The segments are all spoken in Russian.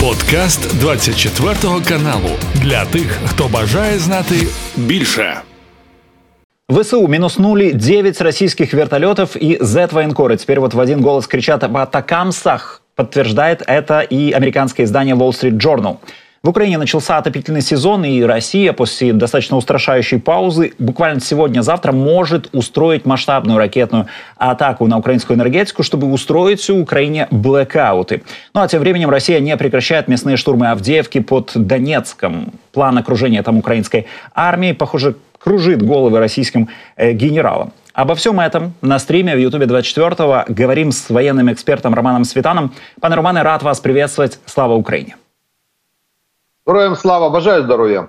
Подкаст 24 каналу для тих, хто бажає знати більше. ВСУ минуснули 9 российских вертолетов и Z-военкоры. Теперь вот в один голос кричат об атакамсах. Подтверждает это и американское издание Wall Street Journal. В Украине начался отопительный сезон, и Россия после достаточно устрашающей паузы буквально сегодня-завтра может устроить масштабную ракетную атаку на украинскую энергетику, чтобы устроить в Украине блэкауты. Ну а тем временем Россия не прекращает местные штурмы Авдеевки под Донецком. План окружения там украинской армии, похоже, кружит головы российским э, генералам. Обо всем этом на стриме в Ютубе 24-го говорим с военным экспертом Романом Светаном. Пане Романе, рад вас приветствовать. Слава Украине! Героям слава, бажаю здоровья.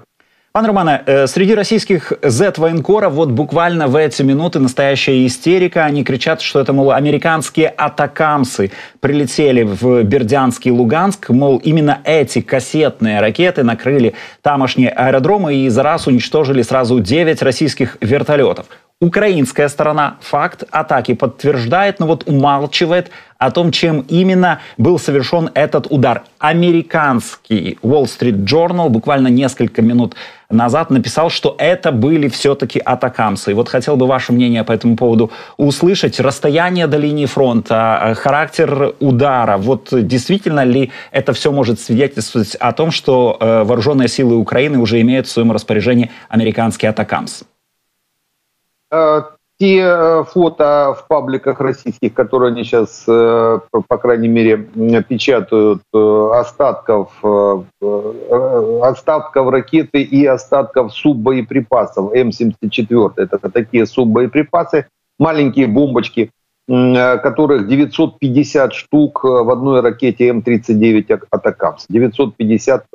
Пан Романе, э, среди российских Z-военкоров вот буквально в эти минуты настоящая истерика. Они кричат, что это, мол, американские атакамсы прилетели в Бердянский Луганск. Мол, именно эти кассетные ракеты накрыли тамошние аэродромы и за раз уничтожили сразу 9 российских вертолетов. Украинская сторона факт атаки подтверждает, но вот умалчивает о том, чем именно был совершен этот удар. Американский Wall Street Journal буквально несколько минут назад написал, что это были все-таки атакамсы. И вот хотел бы ваше мнение по этому поводу услышать. Расстояние до линии фронта, характер удара. Вот действительно ли это все может свидетельствовать о том, что э, вооруженные силы Украины уже имеют в своем распоряжении американские атакамсы? Э, те э, фото в пабликах российских, которые они сейчас, э, по крайней мере, печатают, остатков, остатков ракеты и остатков суббоеприпасов М-74. Это такие суббоеприпасы, маленькие бомбочки, которых 950 штук в одной ракете М-39 «Атакамс». 950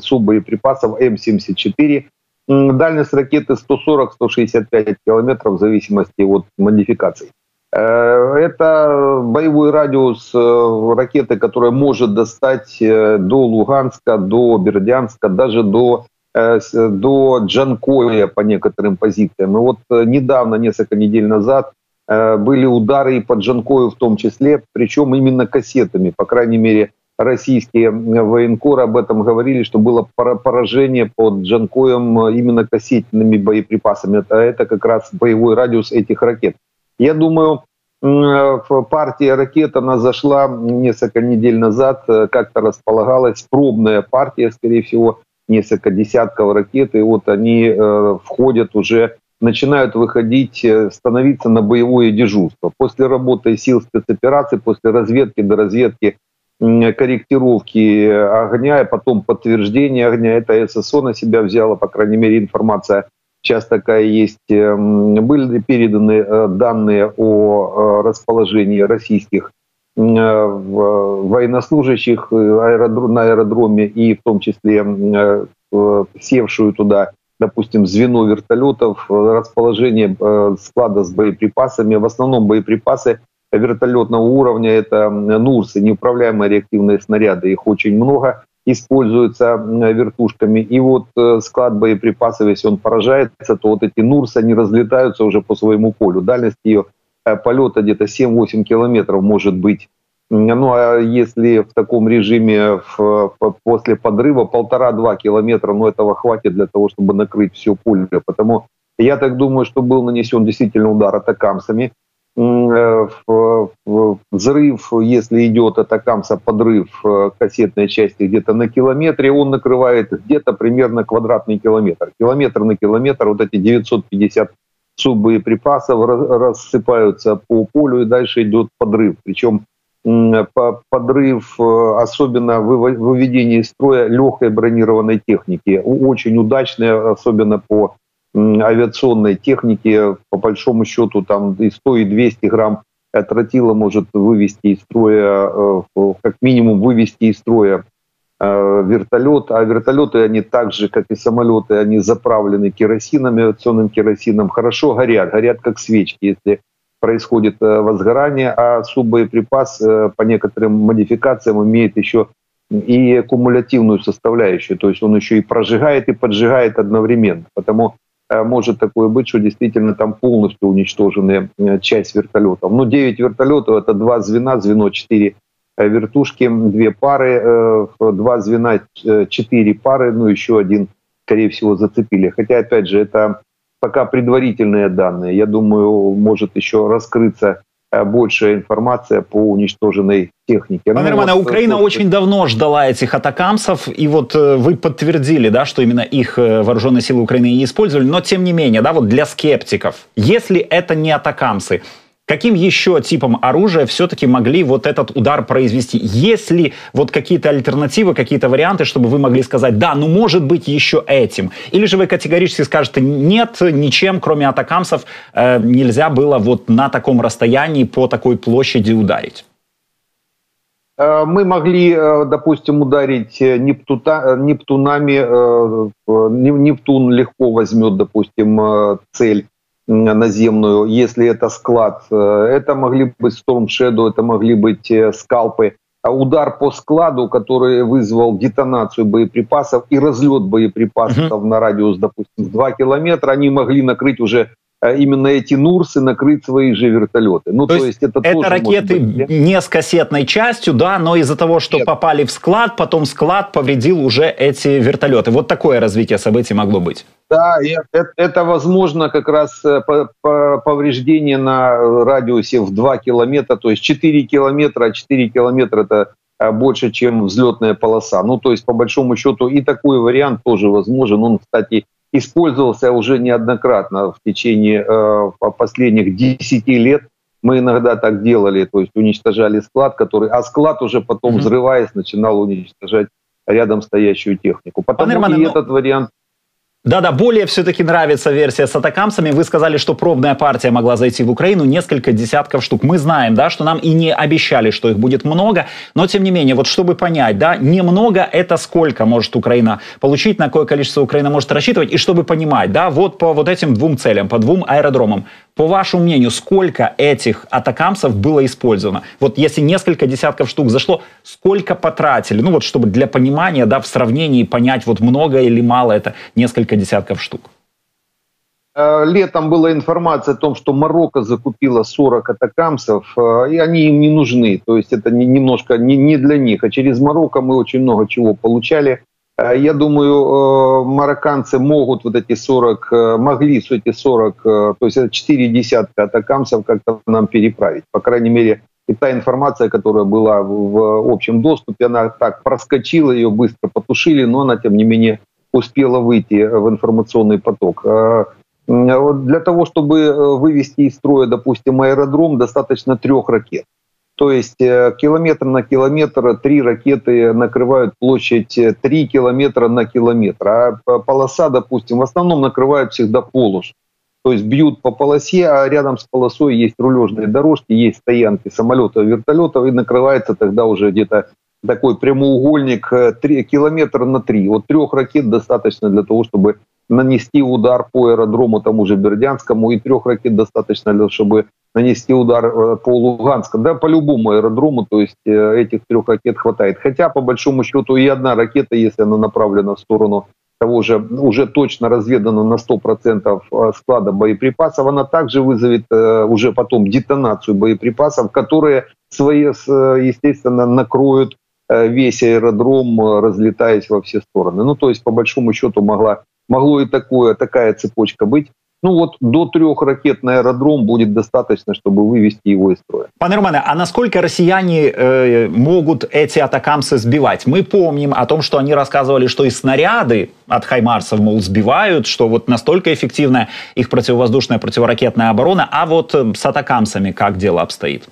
суббоеприпасов М-74 Дальность ракеты 140-165 километров в зависимости от модификаций. Э, это боевой радиус э, ракеты, которая может достать э, до Луганска, до Бердянска, даже до, до Джанкоя по некоторым позициям. И вот недавно, несколько недель назад, были удары и по Джанкою в том числе, причем именно кассетами. По крайней мере, российские военкоры об этом говорили, что было поражение под Джанкоем именно кассетными боеприпасами. Это, это как раз боевой радиус этих ракет. Я думаю, партия ракет, она зашла несколько недель назад, как-то располагалась, пробная партия, скорее всего, несколько десятков ракет, и вот они э, входят уже, начинают выходить, э, становиться на боевое дежурство. После работы сил спецопераций, после разведки до разведки корректировки огня и потом подтверждение огня. Это ССО на себя взяло, по крайней мере, информация сейчас такая есть. Эм, были переданы э, данные о э, расположении российских э, военнослужащих на аэродроме и в том числе севшую туда, допустим, звено вертолетов, расположение склада с боеприпасами. В основном боеприпасы вертолетного уровня. Это НУРСы, неуправляемые реактивные снаряды. Их очень много используются вертушками. И вот э, склад боеприпасов, если он поражается, то вот эти НУРСы, они разлетаются уже по своему полю. Дальность ее э, полета где-то 7-8 километров может быть. Ну а если в таком режиме в, после подрыва полтора-два километра, ну этого хватит для того, чтобы накрыть все поле. Потому я так думаю, что был нанесен действительно удар атакамсами. Э, взрыв, если идет атакамса подрыв э, кассетной части где-то на километре, он накрывает где-то примерно квадратный километр. Километр на километр, вот эти 950 суббоеприпасов рассыпаются по полю, и дальше идет подрыв. Причем подрыв, э, особенно выведение из строя легкой бронированной техники. Очень удачная, особенно по авиационной техники, по большому счету, там и 100, и 200 грамм тротила может вывести из строя, э, как минимум вывести из строя э, вертолет, а вертолеты, они так же, как и самолеты, они заправлены керосином, авиационным керосином, хорошо горят, горят как свечки, если происходит э, возгорание, а суббоеприпас по некоторым модификациям имеет еще и кумулятивную составляющую, то есть он еще и прожигает и поджигает одновременно. Потому может такое быть, что действительно там полностью уничтожены э, часть вертолетов. Ну, 9 вертолетов — это два звена, звено 4 вертушки, две пары, два звена, четыре пары, ну еще один, скорее всего, зацепили. Хотя, опять же, это пока предварительные данные. Я думаю, может еще раскрыться Э, большая информация по уничтоженной технике. Пане ну, Романе, вот, Украина вот, очень давно ждала этих атакамсов, и вот э, вы подтвердили, да, что именно их э, вооруженные силы Украины и использовали, но тем не менее, да, вот для скептиков, если это не атакамсы, Каким еще типом оружия все-таки могли вот этот удар произвести? Есть ли вот какие-то альтернативы, какие-то варианты, чтобы вы могли сказать, да, ну может быть еще этим? Или же вы категорически скажете, нет, ничем, кроме атакамсов, э, нельзя было вот на таком расстоянии по такой площади ударить? Э, мы могли, э, допустим, ударить э, Нептута, Нептунами. Нептун легко возьмет, допустим, цель наземную, если это склад. Э, это могли быть Storm Shadow, это могли быть э, скалпы. А удар по складу, который вызвал детонацию боеприпасов и разлет боеприпасов угу. на радиус, допустим, 2 километра, они могли накрыть уже именно эти Нурсы накрыть свои же вертолеты. Ну, то, то есть, это, это ракеты быть, не с кассетной частью, да, но из-за того, что Нет. попали в склад, потом склад повредил уже эти вертолеты. Вот такое развитие событий могло быть. Да, это, это возможно как раз э, повреждение на радиусе в 2 километра, то есть 4 километра, а 4 километра это э, больше, чем взлетная полоса. Ну, то есть, по большому счету, и такой вариант тоже возможен. Он, кстати, использовался уже неоднократно в течение э, последних 10 лет. Мы иногда так делали, то есть уничтожали склад, который, а склад уже потом, mm-hmm. взрываясь, начинал уничтожать рядом стоящую технику. Потому Романе, и но... этот вариант да-да, более все-таки нравится версия с атакамсами. Вы сказали, что пробная партия могла зайти в Украину несколько десятков штук. Мы знаем, да, что нам и не обещали, что их будет много, но тем не менее, вот чтобы понять, да, немного это сколько может Украина получить, на какое количество Украина может рассчитывать, и чтобы понимать, да, вот по вот этим двум целям, по двум аэродромам, по вашему мнению, сколько этих атакамсов было использовано? Вот если несколько десятков штук зашло, сколько потратили? Ну вот чтобы для понимания, да, в сравнении понять, вот много или мало это несколько десятков штук. Э, летом была информация о том, что Марокко закупила 40 атакамсов, э, и они им не нужны. То есть это немножко не для них. А через Марокко мы очень много чего получали. Э, я думаю, э, марокканцы могут вот эти 40, э, могли эти 40, то есть это 4 десятка атакамцев как-то нам переправить. По крайней мере, и та информация, которая была в общем доступе, она так проскочила, ее быстро потушили, но она, тем не менее, успела выйти в информационный поток. Для того, чтобы вывести из строя, допустим, аэродром, достаточно трех ракет. То есть э, километр на километр три ракеты накрывают площадь 3 э, километра на километр. А полоса, допустим, в основном накрывают всегда полос. То есть бьют по полосе, а рядом с полосой есть рулежные дорожки, есть стоянки самолетов, вертолетов, и накрывается тогда уже где-то такой прямоугольник 3, э, километр на 3. Вот трех ракет достаточно для того, чтобы нанести удар по аэродрому тому же Бердянскому, и трех ракет достаточно чтобы нанести удар э, по Луганскому, да, по любому аэродрому, то есть э, этих трех ракет хватает. Хотя, по большому счету, и одна ракета, если она направлена в сторону того же уже точно разведана на 100% э, склада боеприпасов, она также вызовет уже потом детонацию боеприпасов, которые, свои, естественно, накроют весь аэродром, разлетаясь во все стороны. Ну, то есть, по большому счету, могла, могло и такое, такая цепочка быть. Ну вот до трех ракет на аэродром будет достаточно, чтобы вывести его из строя. Пане Романе, а насколько россияне э, могут эти атакамсы сбивать? Мы помним о том, что они рассказывали, что и снаряды от Хаймарсов, мол, сбивают, что вот настолько эффективная их противовоздушная противоракетная оборона. А вот э, с атакамсами как дело обстоит?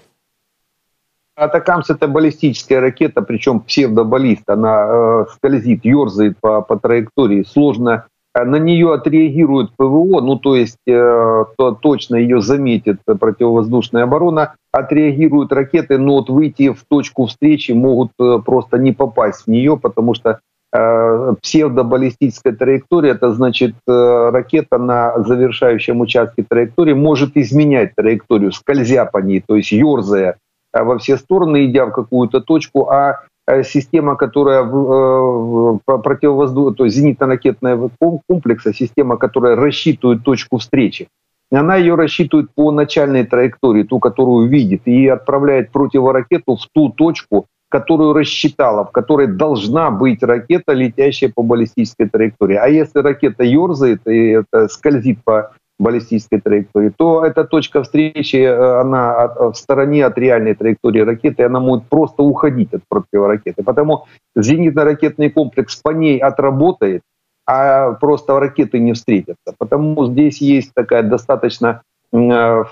Атакамс это баллистическая ракета, причем псевдобаллист. Она э, скользит, ерзает по, по траектории. Сложно на нее отреагирует ПВО, ну то есть э, то, точно ее заметит противовоздушная оборона, отреагируют ракеты, но вот выйти в точку встречи могут э, просто не попасть в нее, потому что э, псевдобаллистическая траектория, это значит э, ракета на завершающем участке траектории может изменять траекторию, скользя по ней, то есть ерзая э, во все стороны, идя в какую-то точку, а Э, система, которая э, противовоздушная, то есть зенитно-ракетная комплекса, система, которая рассчитывает точку встречи, она ее рассчитывает по начальной траектории, ту, которую видит, и отправляет противоракету в ту точку, которую рассчитала, в которой должна быть ракета, летящая по баллистической траектории. А если ракета ерзает и это скользит по баллистической траектории, то эта точка встречи, э, она в стороне от реальной траектории ракеты, она может просто уходить от противоракеты. Потому зенитно-ракетный комплекс по ней отработает, а просто ракеты не встретятся. Потому здесь есть такая достаточно э,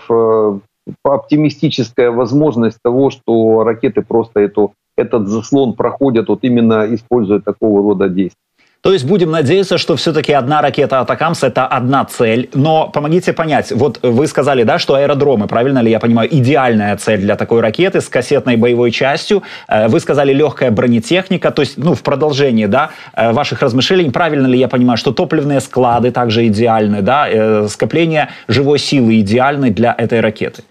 оптимистическая возможность того, что ракеты просто эту, этот заслон проходят, вот именно используя такого рода действия. То есть будем надеяться, что все-таки одна ракета Атакамс это одна цель. Но помогите понять, вот вы сказали, да, что аэродромы, правильно ли я понимаю, идеальная цель для такой ракеты с кассетной боевой частью. Э, вы сказали легкая бронетехника, то есть, ну, в продолжении, да, э, ваших размышлений, правильно ли я понимаю, что топливные склады также идеальны, да, э, скопление живой силы идеальны для этой ракеты?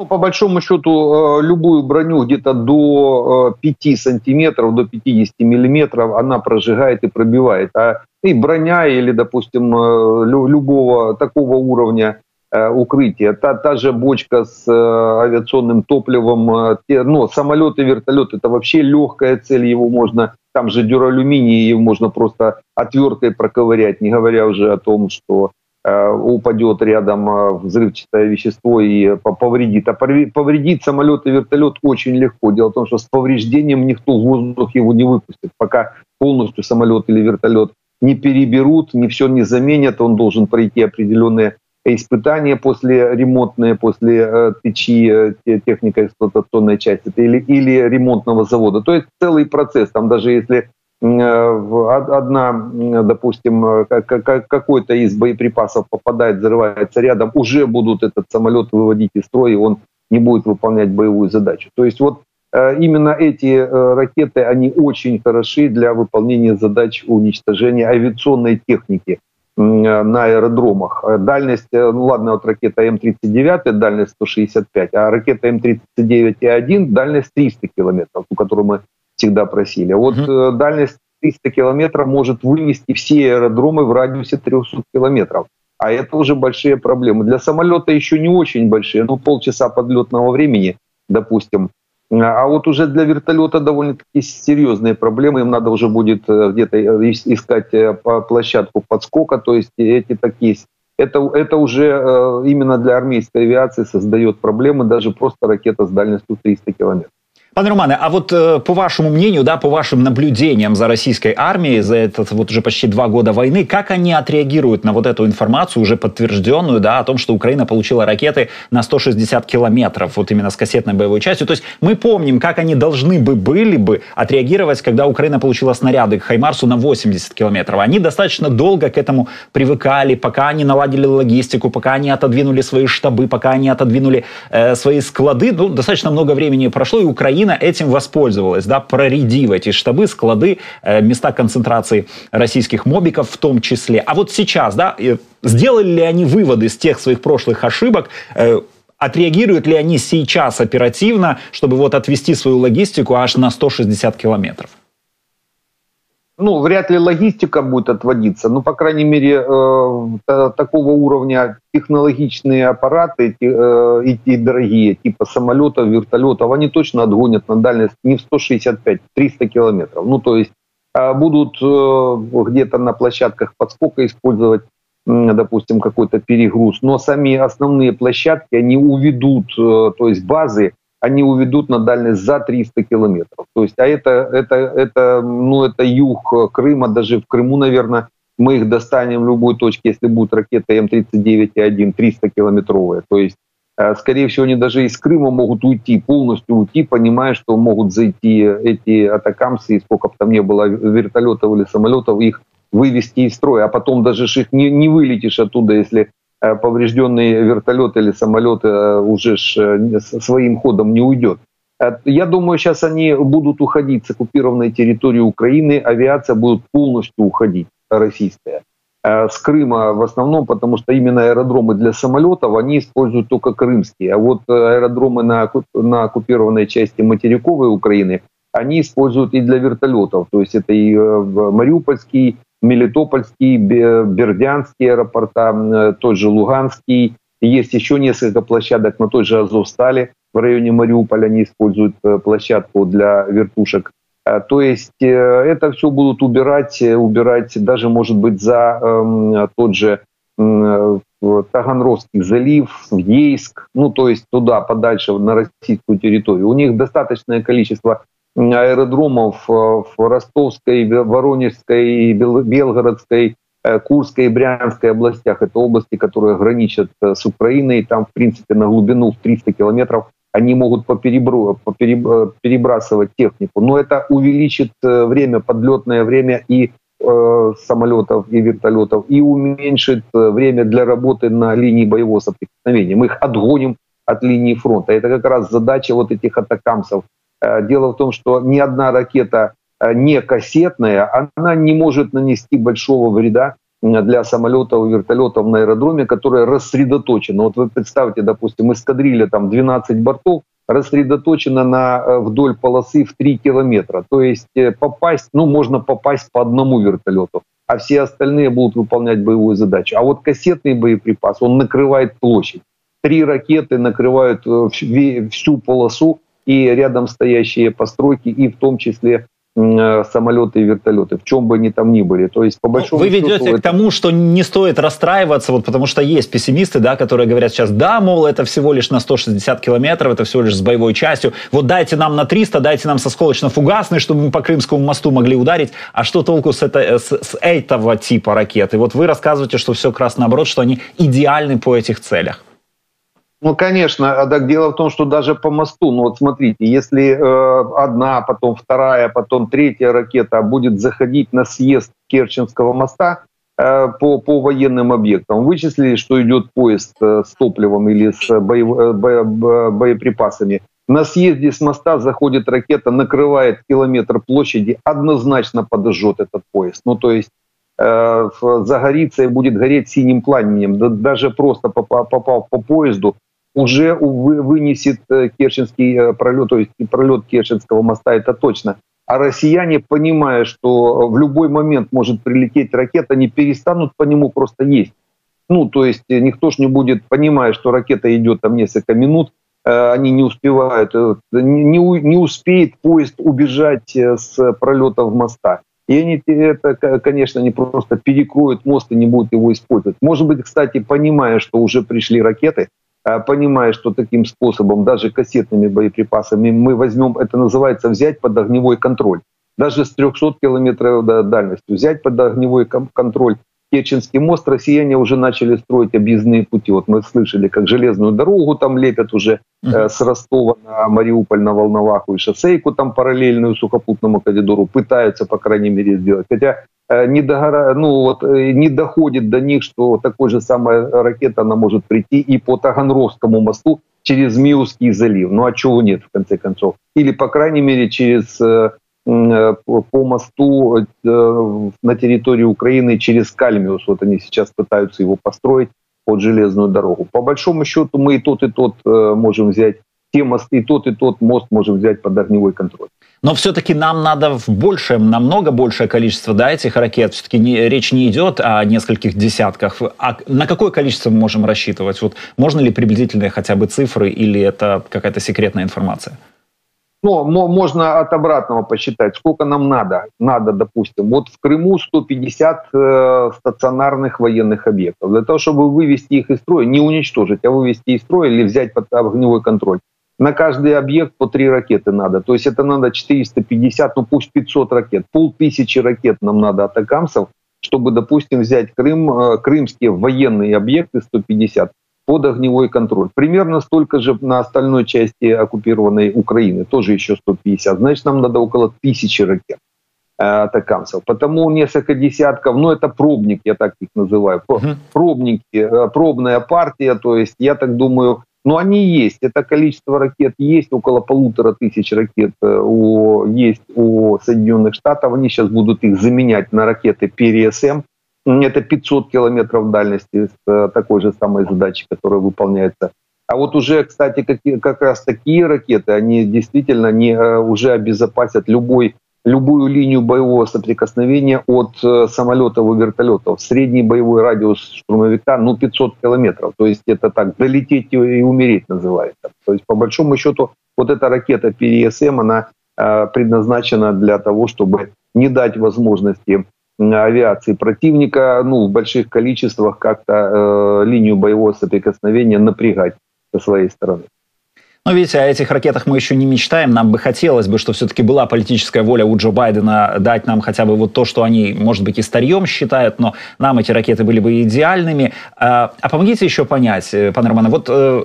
Ну, по большому счету, э, любую броню где-то до 5 э, сантиметров, до 50 миллиметров она прожигает и пробивает. А и броня или, допустим, э, любого такого уровня укрытия, та, та же бочка с авиационным топливом, те, но самолеты, вертолеты это вообще легкая цель, его можно, там же дюралюминий, его можно просто отверткой проковырять, не говоря уже о том, что упадет рядом э, взрывчатое вещество и повредит. А повредить самолет и вертолет очень легко. Дело в том, что с повреждением никто в воздух его не выпустит. Пока полностью самолет или вертолет не переберут, не все не заменят, он должен пройти определенные испытания после ремонтные, после э, течи э, техника эксплуатационной части или, или ремонтного завода. То есть целый процесс. Там даже если Э, одна, допустим, э, какой-то из боеприпасов попадает, взрывается рядом, уже будут этот самолет выводить из строя, и он не будет выполнять боевую задачу. То есть вот э, именно эти ракеты, они очень хороши для выполнения задач уничтожения авиационной техники на аэродромах. Дальность, ну ладно, вот ракета М-39, дальность 165, а ракета М-39И1, дальность 300 километров, ту, которую мы всегда просили. Вот угу. дальность 300 километров может вынести все аэродромы в радиусе 300 километров. А это уже большие проблемы. Для самолета еще не очень большие, ну полчаса подлетного времени, допустим. А вот уже для вертолета довольно-таки серьезные проблемы. Им надо уже будет э, где-то э, искать площадку подскока. То есть эти такие это, это уже именно для армейской авиации создает проблемы даже просто ракета с дальностью 300 километров. Пане Романе, а вот э, по вашему мнению, да, по вашим наблюдениям за российской армией за этот вот уже почти два года войны, как они отреагируют на вот эту информацию, уже подтвержденную, да, о том, что Украина получила ракеты на 160 километров, вот именно с кассетной боевой частью. То есть мы помним, как они должны бы были бы отреагировать, когда Украина получила снаряды к Хаймарсу на 80 километров. Они достаточно долго к этому привыкали, пока они наладили логистику, пока они отодвинули свои штабы, пока они отодвинули э, свои склады. Ну, достаточно много времени прошло, и Украина Украина этим воспользовалась, да, проредив эти штабы, склады, э, места концентрации российских мобиков в том числе. А вот сейчас, да, сделали ли они выводы из тех своих прошлых ошибок, э, отреагируют ли они сейчас оперативно, чтобы вот отвести свою логистику аж на 160 километров? Ну, вряд ли логистика будет отводиться, но, по крайней мере, э, такого уровня технологичные аппараты, э, эти дорогие, типа самолетов, вертолетов, они точно отгонят на дальность не в 165-300 километров. Ну, то есть э, будут э, где-то на площадках подскока использовать допустим, какой-то перегруз, но сами основные площадки, они уведут, э, то есть базы, они уведут на дальность за 300 километров. То есть, а это, это, это, ну, это юг Крыма, даже в Крыму, наверное, мы их достанем в любой точке, если будет ракета М-39И-1 300-километровая. То есть, э, скорее всего, они даже из Крыма могут уйти, полностью уйти, понимая, что могут зайти эти атакамсы, и сколько бы там не было вертолетов или самолетов, их вывести из строя, а потом даже их не, не вылетишь оттуда, если поврежденный вертолет или самолет э, уже э, своим ходом не уйдет. Я думаю, сейчас они будут уходить с оккупированной территории Украины, авиация будет полностью уходить, российская. С Крыма в основном, потому что именно аэродромы для самолетов, они используют только крымские. А вот аэродромы на, на оккупированной части материковой Украины, они используют и для вертолетов. То есть это и Мариупольский, Мелитопольский, Бердянский аэропорта, тот же Луганский. Есть еще несколько площадок на той же Азовстали. в районе Мариуполя они используют площадку для вертушек. То есть это все будут убирать, убирать даже, может быть, за э, тот же в Таганрогский залив, в Ейск, ну то есть туда, подальше на российскую территорию. У них достаточное количество аэродромов э, в Ростовской, Воронежской, Белгородской, э, Курской и Брянской областях. Это области, которые граничат э, с Украиной. Там, в принципе, на глубину в 300 километров они могут перебрасывать технику. Но это увеличит время, подлетное время и Э, самолетов и вертолетов и уменьшит время для работы на линии боевого соприкосновения. Мы их отгоним от линии фронта. Это как раз задача вот этих атакамсов. Э, дело в том, что ни одна ракета не кассетная, она не может нанести большого вреда для самолетов и вертолетов на аэродроме, которые рассредоточены. Вот вы представьте, допустим, эскадрилья там 12 бортов, рассредоточена на, э, вдоль полосы в 3 километра. То есть э, попасть, ну, можно попасть по одному вертолету, а все остальные будут выполнять боевую задачу. А вот кассетный боеприпас, он накрывает площадь. Три ракеты накрывают э, всю полосу и рядом стоящие постройки, и в том числе Э, самолеты и вертолеты, в чем бы они там ни были. То есть, по ну, большому Вы ведете счету, к тому, что не стоит расстраиваться, вот потому что есть пессимисты, да, которые говорят сейчас, да, мол, это всего лишь на 160 километров, это всего лишь с боевой частью, вот дайте нам на 300, дайте нам со сколочно-фугасной, чтобы мы по Крымскому мосту могли ударить, а что толку с, это, с, с этого типа ракеты? Вот вы рассказываете, что все как раз наоборот, что они идеальны по этих целях. Ну, конечно, а так дело в том, что даже по мосту, ну вот смотрите, если э, одна, потом вторая, потом третья ракета будет заходить на съезд Керченского моста э, по, по военным объектам, вычислили, что идет поезд э, с топливом или с боев, э, бо, бо, боеприпасами, на съезде с моста заходит ракета, накрывает километр площади, однозначно подожжет этот поезд. Ну, то есть э, загорится и будет гореть синим пламенем. Да, даже просто попав по поезду, уже вынесет э, Керченский э, пролет, то есть пролет Керченского моста, это точно. А россияне, понимая, что в любой момент может прилететь ракета, они перестанут по нему просто есть. Ну, то есть э, никто ж не будет, понимая, что ракета идет там несколько минут, они не успевают, не, успеет поезд убежать с пролетов моста. И они это, конечно, не просто перекроют мост и не будут его использовать. Может быть, кстати, понимая, что уже пришли ракеты, понимая, что таким способом, даже кассетными боеприпасами, мы возьмем, это называется взять под огневой контроль. Даже с 300 километров дальностью взять под огневой контроль Керченский мост россияне уже начали строить объездные пути. Вот мы слышали, как железную дорогу там лепят уже э, с Ростова на Мариуполь, на Волноваху и шоссейку там параллельную сухопутному коридору пытаются, по крайней мере, сделать. Хотя Э, не, догора... ну, вот, э, не доходит до них, что такой же самая ракета она может прийти и по Таганрогскому мосту через Миусский залив. Ну а чего нет, в конце концов? Или, по крайней мере, через э, по мосту на территории Украины через Кальмиус. Вот они сейчас пытаются его построить под железную дорогу. По большому счету мы и тот, и тот можем взять те мосты, и тот, и тот мост можем взять под огневой контроль. Но все-таки нам надо в большее, намного большее количество да, этих ракет. Все-таки не, речь не идет о нескольких десятках. А на какое количество мы можем рассчитывать? Вот можно ли приблизительные хотя бы цифры или это какая-то секретная информация? Ну, можно от обратного посчитать, сколько нам надо. Надо, допустим, вот в Крыму 150 э, стационарных военных объектов. Для того, чтобы вывести их из строя, не уничтожить, а вывести из строя или взять под огневой контроль на каждый объект по три ракеты надо. То есть это надо 450, ну пусть 500 ракет. Полтысячи ракет нам надо атакамсов, чтобы, допустим, взять Крым, э, крымские военные объекты 150 под огневой контроль. Примерно столько же на остальной части оккупированной Украины, тоже еще 150. Значит, нам надо около тысячи ракет э, атакамсов. Потому несколько десятков, ну это пробник, я так их называю, пробники, э, пробная партия, то есть я так думаю, но они есть. Это количество ракет есть, около полутора тысяч ракет э, у, есть у Соединенных Штатов. Они сейчас будут их заменять на ракеты ПРСМ. Это 500 километров дальности с э, такой же самой задачей, которая выполняется. А вот уже, кстати, как, как раз такие ракеты, они действительно не, э, уже обезопасят любой любую линию боевого соприкосновения от э, самолетов и вертолетов. Средний боевой радиус штурмовика, ну, 500 километров. То есть это так, долететь и умереть называется. То есть по большому счету вот эта ракета ПРСМ, она э, предназначена для того, чтобы не дать возможности авиации противника ну, в больших количествах как-то э, линию боевого соприкосновения напрягать со своей стороны. Но видите, о этих ракетах мы еще не мечтаем. Нам бы хотелось бы, что все-таки была политическая воля у Джо Байдена дать нам хотя бы вот то, что они, может быть, и старьем считают, но нам эти ракеты были бы идеальными. А, а помогите еще понять, э, пан Роман, вот э,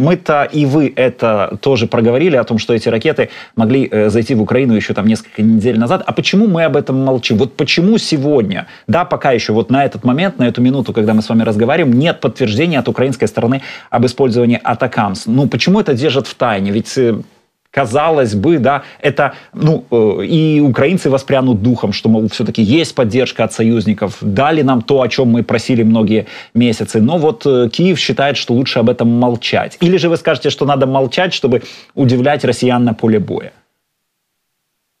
мы-то и вы это тоже проговорили о том, что эти ракеты могли э, зайти в Украину еще там несколько недель назад. А почему мы об этом молчим? Вот почему сегодня, да, пока еще вот на этот момент, на эту минуту, когда мы с вами разговариваем, нет подтверждения от украинской стороны об использовании Атакамс? Ну, почему это держат в тайне? Ведь э, казалось бы, да, это, ну, э, и украинцы воспрянут духом, что, мол, все-таки есть поддержка от союзников, дали нам то, о чем мы просили многие месяцы. Но вот э, Киев считает, что лучше об этом молчать. Или же вы скажете, что надо молчать, чтобы удивлять россиян на поле боя?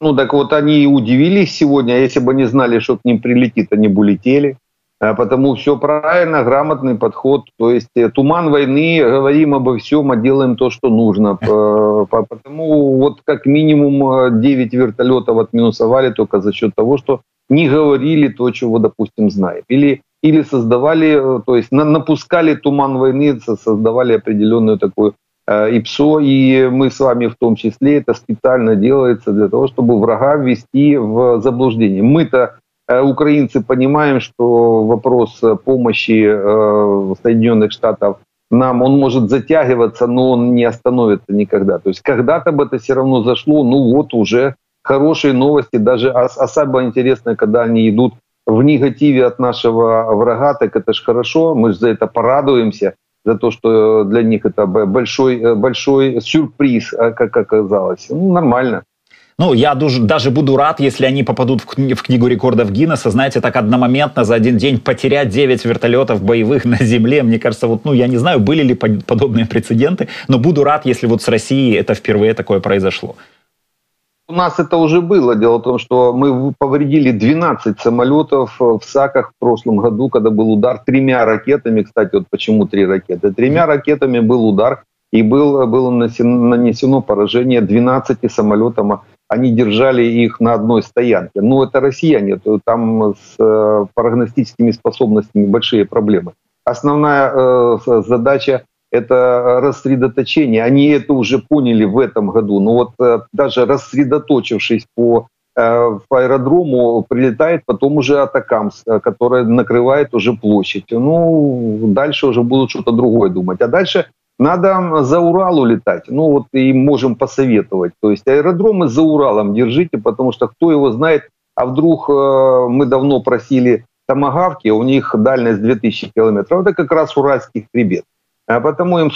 Ну, так вот они и удивились сегодня, а если бы они знали, что к ним прилетит, они бы улетели. А потому все правильно, грамотный подход. То есть э, туман войны, говорим обо всем, а делаем то, что нужно. Потому вот как минимум 9 э, вертолетов отминусовали только за счет того, что не говорили то, чего, допустим, знаем. Или, или создавали, э, то есть напускали туман войны, создавали определенную такую ИПСО, и мы с вами в том числе, это специально делается для того, чтобы врага ввести в заблуждение. Мы-то Э, украинцы понимаем, что вопрос помощи э, Соединенных Штатов нам, он может затягиваться, но он не остановится никогда. То есть когда-то бы это все равно зашло, ну вот уже хорошие новости, даже особо интересно, когда они идут в негативе от нашего врага, так это же хорошо, мы же за это порадуемся, за то, что для них это большой, большой сюрприз, а, как оказалось. Ну, нормально. Ну, я даже буду рад, если они попадут в, кни в книгу рекордов Гиннесса, знаете, так одномоментно за один день потерять 9 вертолетов боевых на земле. Мне кажется, вот, ну, я не знаю, были ли подобные прецеденты, но буду рад, если вот с Россией это впервые такое произошло. У нас это уже было. Дело в том, что мы повредили 12 самолетов в САКах в прошлом году, когда был удар тремя ракетами. Кстати, вот почему три ракеты? Тремя ракетами был удар, и было, было нанесено поражение 12 самолетам они держали их на одной стоянке. Но это россияне, там с э, прогностическими способностями большие проблемы. Основная э, задача – это рассредоточение. Они это уже поняли в этом году. Но вот э, даже рассредоточившись по в аэродрому прилетает потом уже Атакамс, которая накрывает уже площадь. Ну, дальше уже будут что-то другое думать. А дальше надо за Урал улетать. Ну вот и можем посоветовать. То есть аэродромы за Уралом держите, потому что кто его знает, а вдруг э, мы давно просили томагавки, у них дальность 2000 километров. Это как раз уральских хребет. А потому им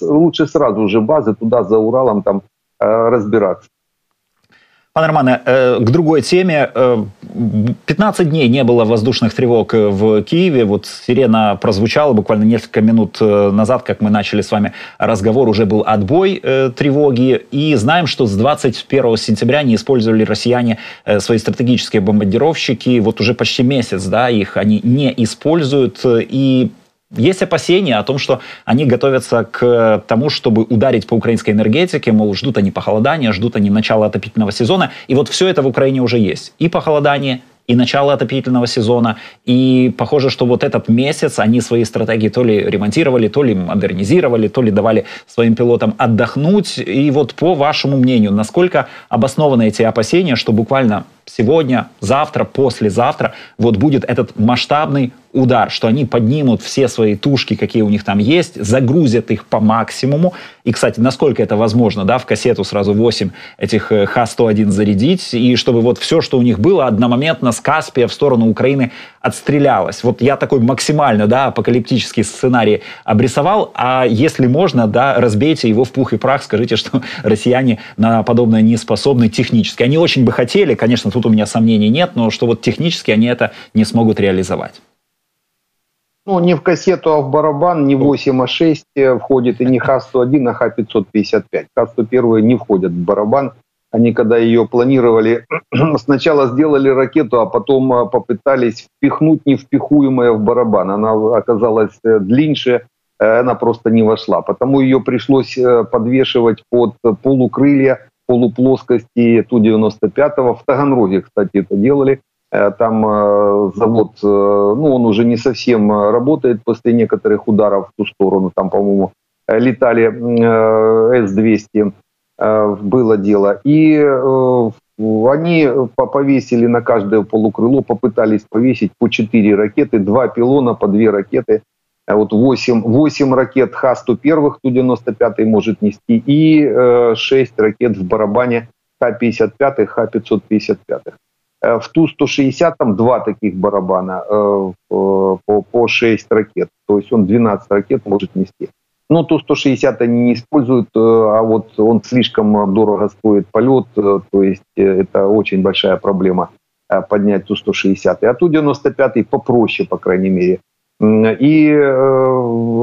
лучше сразу же базы туда за Уралом там э, разбираться. Пане Романе, э, к другой теме. 15 э, дней не было воздушных тревог в Киеве. Вот сирена прозвучала буквально несколько минут э, назад, как мы начали с вами разговор, уже был отбой тревоги. И знаем, что с 21 сентября не использовали россияне свои стратегические бомбардировщики. Вот уже почти месяц да, их они не используют. И есть опасения о том, что они готовятся к тому, чтобы ударить по украинской энергетике, мол, ждут они похолодания, ждут они начала отопительного сезона. И вот все это в Украине уже есть. И похолодание, и начало отопительного сезона. И похоже, что вот этот месяц они свои стратегии то ли ремонтировали, то ли модернизировали, то ли давали своим пилотам отдохнуть. И вот по вашему мнению, насколько обоснованы эти опасения, что буквально сегодня, завтра, послезавтра вот будет этот масштабный удар, что они поднимут все свои тушки, какие у них там есть, загрузят их по максимуму. И, кстати, насколько это возможно, да, в кассету сразу 8 этих э, Х-101 зарядить, и чтобы вот все, что у них было, одномоментно с Каспия в сторону Украины отстрелялось. Вот я такой максимально, да, апокалиптический сценарий обрисовал, а если можно, да, разбейте его в пух и прах, скажите, что россияне на подобное не способны технически. Они очень бы хотели, конечно, тут у меня сомнений нет, но что вот технически они это не смогут реализовать. Ну, не в кассету, а в барабан, не 8, а 6 входит, и не Х-101, а Х-555. Х-101 не входят в барабан. Они когда ее планировали, сначала сделали ракету, а потом э, попытались впихнуть невпихуемое в барабан. Она оказалась э, длиннее, она просто не вошла. Потому ее пришлось подвешивать под полукрылья, полуплоскости Ту-95. В Таганроге, кстати, это делали. Там завод, ну, он уже не совсем работает после некоторых ударов в ту сторону. Там, по-моему, летали С-200. Э, было дело. И э, они повесили на каждое полукрыло, попытались повесить по 4 ракеты, два пилона по 2 ракеты. Э, вот 8, 8 ракет Х-101 Ту-95 может нести и 6 ракет в барабане Х-55, Х-555. В Ту-160 там два таких барабана по, по 6 ракет. То есть он 12 ракет может нести. Ну, Ту-160 они не используют, э, а вот он слишком дорого стоит полет, э, то есть э, это очень большая проблема поднять Ту-160. А Ту-95 попроще, по крайней мере. И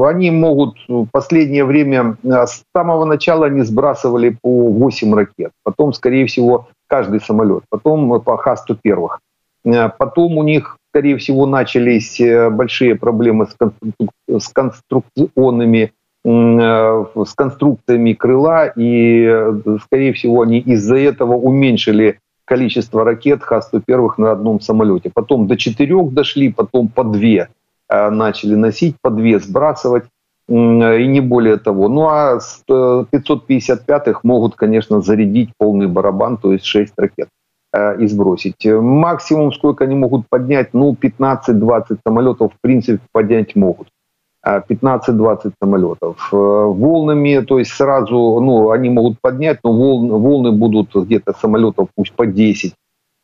они могут в последнее время, с самого начала они сбрасывали по 8 ракет, потом, скорее всего, каждый самолет, потом по Х-101. Потом у них, скорее всего, начались большие проблемы с, конструк... с конструкционными Э, с конструкциями крыла, и, э, скорее всего, они из-за этого уменьшили количество ракет Х-101 на одном самолете. Потом до четырех дошли, потом по две э, начали носить, по две сбрасывать, и не более того. Ну а с 555-х могут, конечно, зарядить полный барабан, то есть 6 ракет и сбросить. Максимум, сколько они могут поднять, ну, 15-20 самолетов, в принципе, поднять могут. 15-20 самолетов. Э, волнами, то есть сразу, ну, они могут поднять, но волны, волны будут где-то самолетов пусть по 10 э,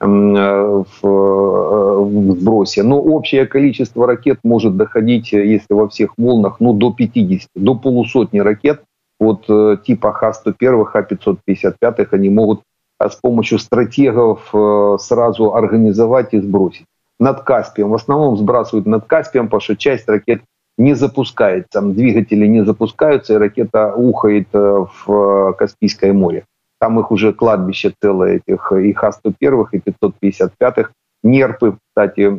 в, э, в сбросе. Но общее количество ракет может доходить, если во всех волнах, ну, до 50, до полусотни ракет. Вот типа Х-101, Х-555 они могут с помощью стратегов сразу организовать и сбросить. Над Каспием. В основном сбрасывают над Каспием, потому что часть ракет не запускается, двигатели не запускаются, и ракета ухает э, в э, Каспийское море. Там их уже кладбище целое, этих и Х-101, и 555-х. Нерпы, кстати,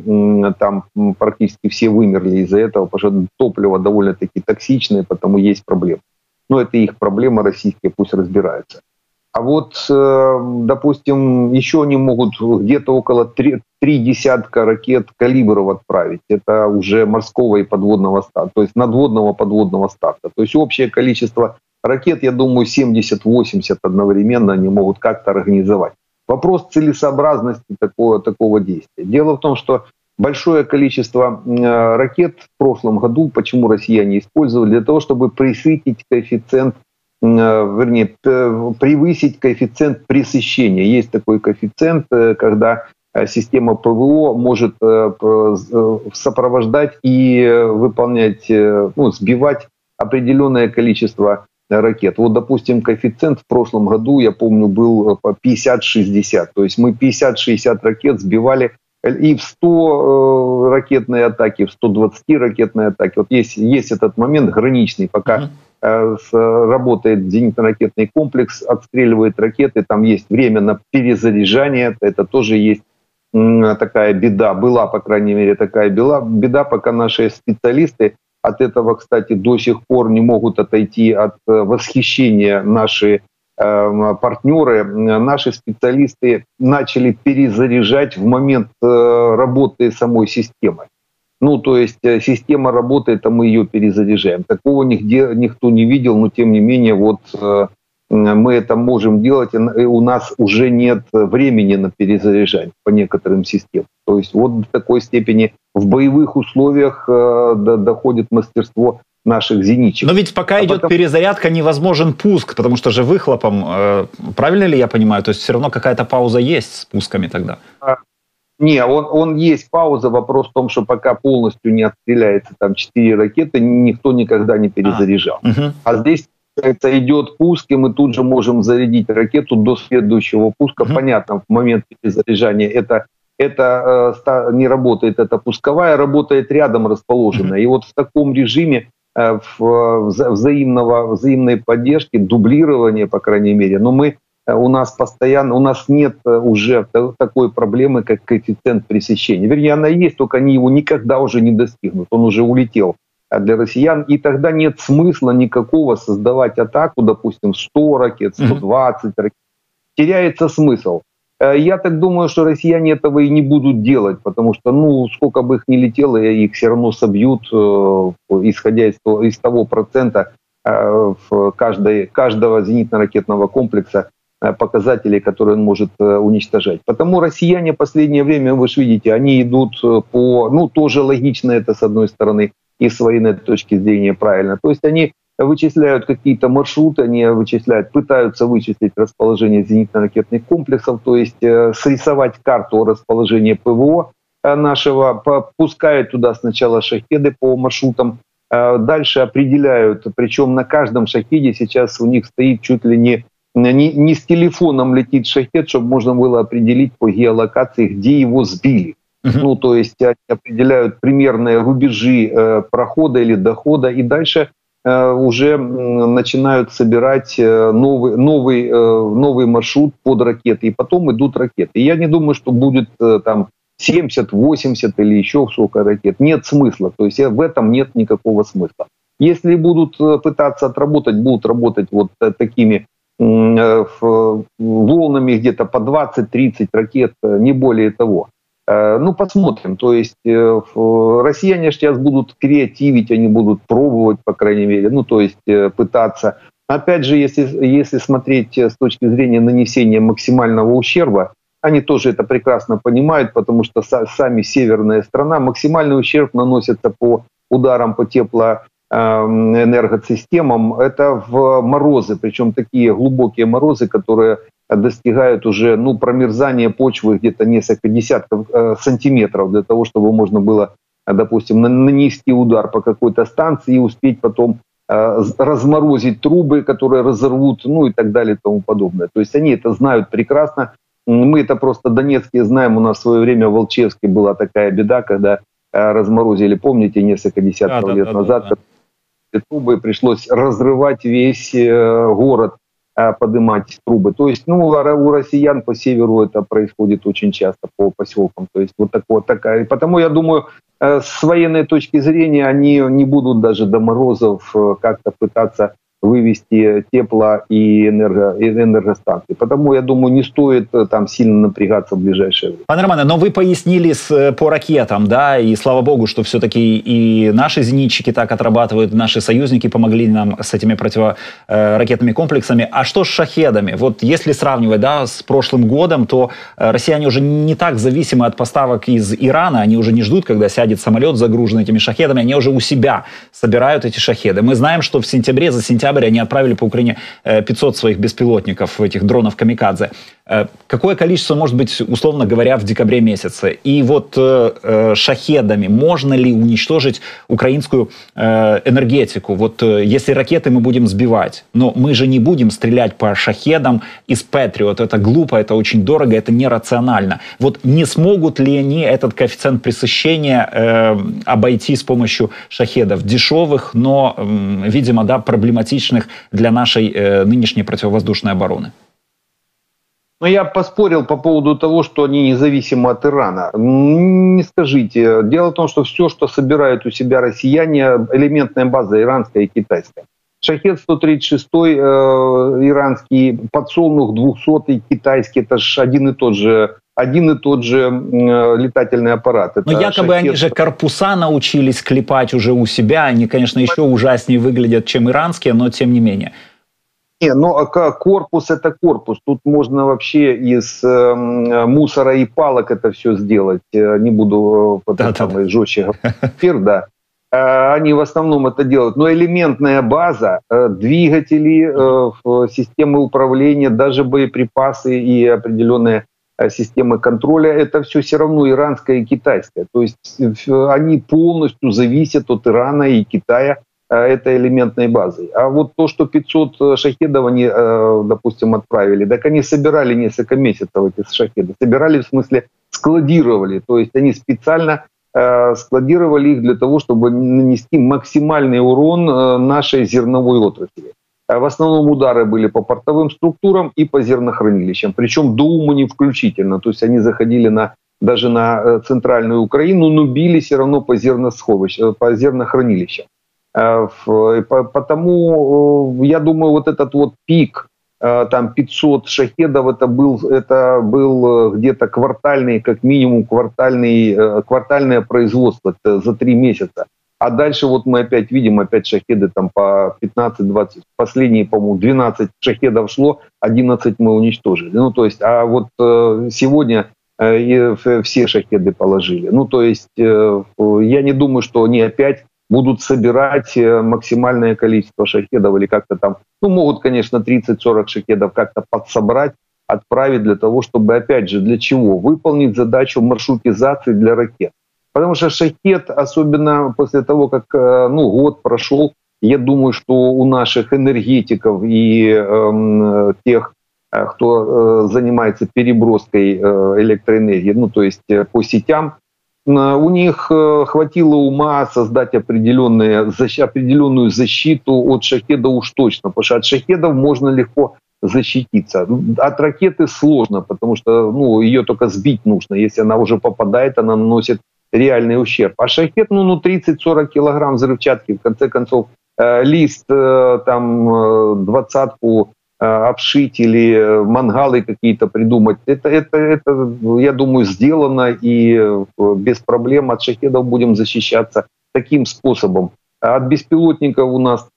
там практически все вымерли из-за этого, потому что топливо довольно-таки токсичное, потому есть проблемы. Но это их проблема российская, пусть разбираются. А вот, э, допустим, еще они могут где-то около три, три десятка ракет калибров отправить. Это уже морского и подводного старта, то есть надводного подводного старта. То есть общее количество ракет, я думаю, 70-80 одновременно они могут как-то организовать. Вопрос целесообразности такого, такого действия. Дело в том, что большое количество э, ракет в прошлом году, почему россияне использовали, для того, чтобы присытить коэффициент Э, вернее, превысить коэффициент пресыщения. Есть такой коэффициент, э, когда э, система ПВО может сопровождать и выполнять, ну, сбивать определенное количество ракет. Вот, допустим, коэффициент в прошлом году, я помню, был по 50-60. То есть мы 50-60 ракет сбивали и в 100 ракетной атаке, в 120 ракетной атаке. Вот есть, есть этот момент граничный, пока mm-hmm Э, работает зенитно-ракетный комплекс, отстреливает ракеты, там есть время на перезаряжание, это тоже есть такая беда, была, по крайней мере, такая беда, беда, пока наши специалисты от этого, кстати, до сих пор не могут отойти от э, восхищения наши э, партнеры, наши специалисты начали перезаряжать в момент работы самой системы. Ну, то есть э, система работает, а мы ее перезаряжаем. Такого нигде никто не видел, но тем не менее вот э, мы это можем делать, и у нас уже нет времени на перезаряжание по некоторым системам. То есть вот до такой степени в боевых условиях э, доходит мастерство наших зенитчиков. Но ведь пока а идет потом... перезарядка, невозможен пуск, потому что же выхлопом, правильно ли я понимаю, то есть все равно какая-то пауза есть с пусками тогда? А, не, он, он есть пауза. Вопрос в том, что пока полностью не отстреляется там 4 ракеты, никто никогда не перезаряжал. А, угу. а здесь это идет пуск, и мы тут же можем зарядить ракету до следующего пуска. Угу. Понятно, в момент перезаряжания это, это э, не работает, это пусковая, работает рядом расположенная. Угу. И вот в таком режиме э, в, взаимного, взаимной поддержки, дублирования, по крайней мере, но мы у нас постоянно, у нас нет уже такой проблемы, как коэффициент пресыщения. Вернее, она есть, только они его никогда уже не достигнут. Он уже улетел для россиян, и тогда нет смысла никакого создавать атаку, допустим, 100 ракет, 120 ракет. Теряется смысл. Э, я так думаю, что россияне этого и не будут делать, потому что, ну, сколько бы их ни летело, их все равно собьют, э, исходя из того, из того процента э, в каждой, каждого зенитно-ракетного комплекса показателей, которые он может уничтожать. Потому россияне в последнее время, вы же видите, они идут по, ну, тоже логично это с одной стороны, и с военной точки зрения правильно. То есть они вычисляют какие-то маршруты, они вычисляют, пытаются вычислить расположение зенитно-ракетных комплексов, то есть э, срисовать карту расположения ПВО э, нашего, пускают туда сначала шахеды по маршрутам, э, дальше определяют, причем на каждом шахеде сейчас у них стоит чуть ли не не, не с телефоном летит шахет, чтобы можно было определить по геолокации, где его сбили. Uh-huh. Ну, то есть они определяют примерные рубежи э, прохода или дохода, и дальше Э, уже начинают собирать э, новый, новый, э, новый маршрут под ракеты, и потом идут ракеты. И я не думаю, что будет там 70, 80 или еще сколько ракет. Нет смысла. То есть в этом нет никакого смысла. Если будут пытаться отработать, будут работать вот такими волнами где-то по 20-30 ракет, не более того. Э, ну, посмотрим. То есть э, россияне сейчас будут креативить, они будут пробовать, по крайней мере, ну, то есть э, пытаться. Опять же, если, если смотреть с точки зрения нанесения максимального ущерба, они тоже это прекрасно понимают, потому что сами северная страна максимальный ущерб наносится по ударам по теплоэнергосистемам. Это в морозы, причем такие глубокие морозы, которые достигают уже ну, промерзания почвы где-то несколько десятков э, сантиметров для того, чтобы можно было, э, допустим, нанести удар по какой-то станции и успеть потом э, разморозить трубы, которые разорвут, ну и так далее и тому подобное. То есть они это знают прекрасно. Мы это просто донецкие знаем. У нас в свое время в Волчевске была такая беда, когда разморозили, помните, несколько десятков да, лет да, назад, да, да. трубы пришлось разрывать весь город поднимать трубы. То есть, ну, у россиян по северу это происходит очень часто по поселкам. То есть, вот такое, такая. Потому, я думаю, э, с военной точки зрения они не будут даже до морозов э, как-то пытаться вывести тепло и, энерго, энергостанции. Потому, я думаю, не стоит э, там сильно напрягаться в ближайшее время. Пане Романе, но вы пояснили с, э, по ракетам, да, и слава богу, что все-таки и наши зенитчики так отрабатывают, наши союзники помогли нам с этими противоракетными комплексами. А что с шахедами? Вот если сравнивать, да, с прошлым годом, то э, россияне уже не так зависимы от поставок из Ирана, они уже не ждут, когда сядет самолет, загруженный этими шахедами, они уже у себя собирают эти шахеды. Мы знаем, что в сентябре, за сентябрь сентябрь они отправили по Украине 500 э, своих беспилотников, этих дронов «Камикадзе». Э, какое количество может быть, условно говоря, в декабре месяце? И вот э, э шахедами можно ли уничтожить украинскую э, энергетику? Вот э, если ракеты мы будем сбивать, но мы же не будем стрелять по шахедам из Патриот. Это глупо, это очень дорого, это нерационально. Вот не смогут ли они этот коэффициент пресыщения э, обойти с помощью шахедов? Дешевых, но, э, видимо, да, проблематичных для нашей э, нынешней противовоздушной обороны. Но я поспорил по поводу того, что они независимы от Ирана. Не скажите. Дело в том, что все, что собирают у себя россияне, элементная база иранская и китайская. Шахет 136 э, иранский, подсолнух 200 китайский, это же один и тот же один и тот же э, летательный аппарат. Это Но якобы шахет... они же корпуса научились клепать уже у себя. Они, конечно, еще ужаснее выглядят, чем иранские, но тем не менее. Не, ну а корпус это корпус. Тут можно вообще из э, мусора и палок это все сделать. Э, не буду э, да, да, жестче говорить. да. Э, они в основном это делают. Но элементная база, двигатели, системы управления, даже боеприпасы и определенные системы контроля, это все все равно иранское и китайское. То есть они полностью зависят от Ирана и Китая Э, этой элементной базой. А вот то, что 500 э, шахедов они, э, допустим, отправили, так они собирали несколько месяцев эти шахеды. Собирали, в смысле, складировали. То есть они специально складировали их для того, чтобы нанести максимальный урон нашей зерновой отрасли. В основном удары были по портовым структурам и по зернохранилищам, причем до Умани включительно. То есть они заходили на, даже на центральную Украину, но били все равно по, по зернохранилищам. Потому я думаю, вот этот вот пик Э, там 500 шахедов, это был, это был э, где-то квартальный, как минимум квартальный, э, квартальное производство за три месяца. А дальше вот мы опять видим, опять шахеды там по 15-20, последние, по-моему, 12 шахедов шло, 11 мы уничтожили. Ну, то есть, а вот сегодня все шахеды положили. Ну, то есть, я не думаю, что они опять будут собирать э, максимальное количество шахедов или как-то там, ну, могут, конечно, 30-40 шахедов как-то подсобрать, отправить для того, чтобы, опять же, для чего? Выполнить задачу маршрутизации для ракет. Потому что шахет, особенно после того, как э, ну, год прошел, я думаю, что у наших энергетиков и э, тех, э, кто э, занимается переброской э, электроэнергии, ну, то есть по сетям, у них э, хватило ума создать определенные, определенную защиту от шахеда уж точно, потому что от шахедов можно легко защититься. От ракеты сложно, потому что ну, ее только сбить нужно. Если она уже попадает, она наносит реальный ущерб. А шахет, ну, ну 30-40 килограмм взрывчатки, в конце концов, э, лист э, там двадцатку обшить или э, мангалы какие-то придумать. Это, это, это, я думаю, сделано и э, без проблем от шахедов будем защищаться таким способом. От беспилотников у нас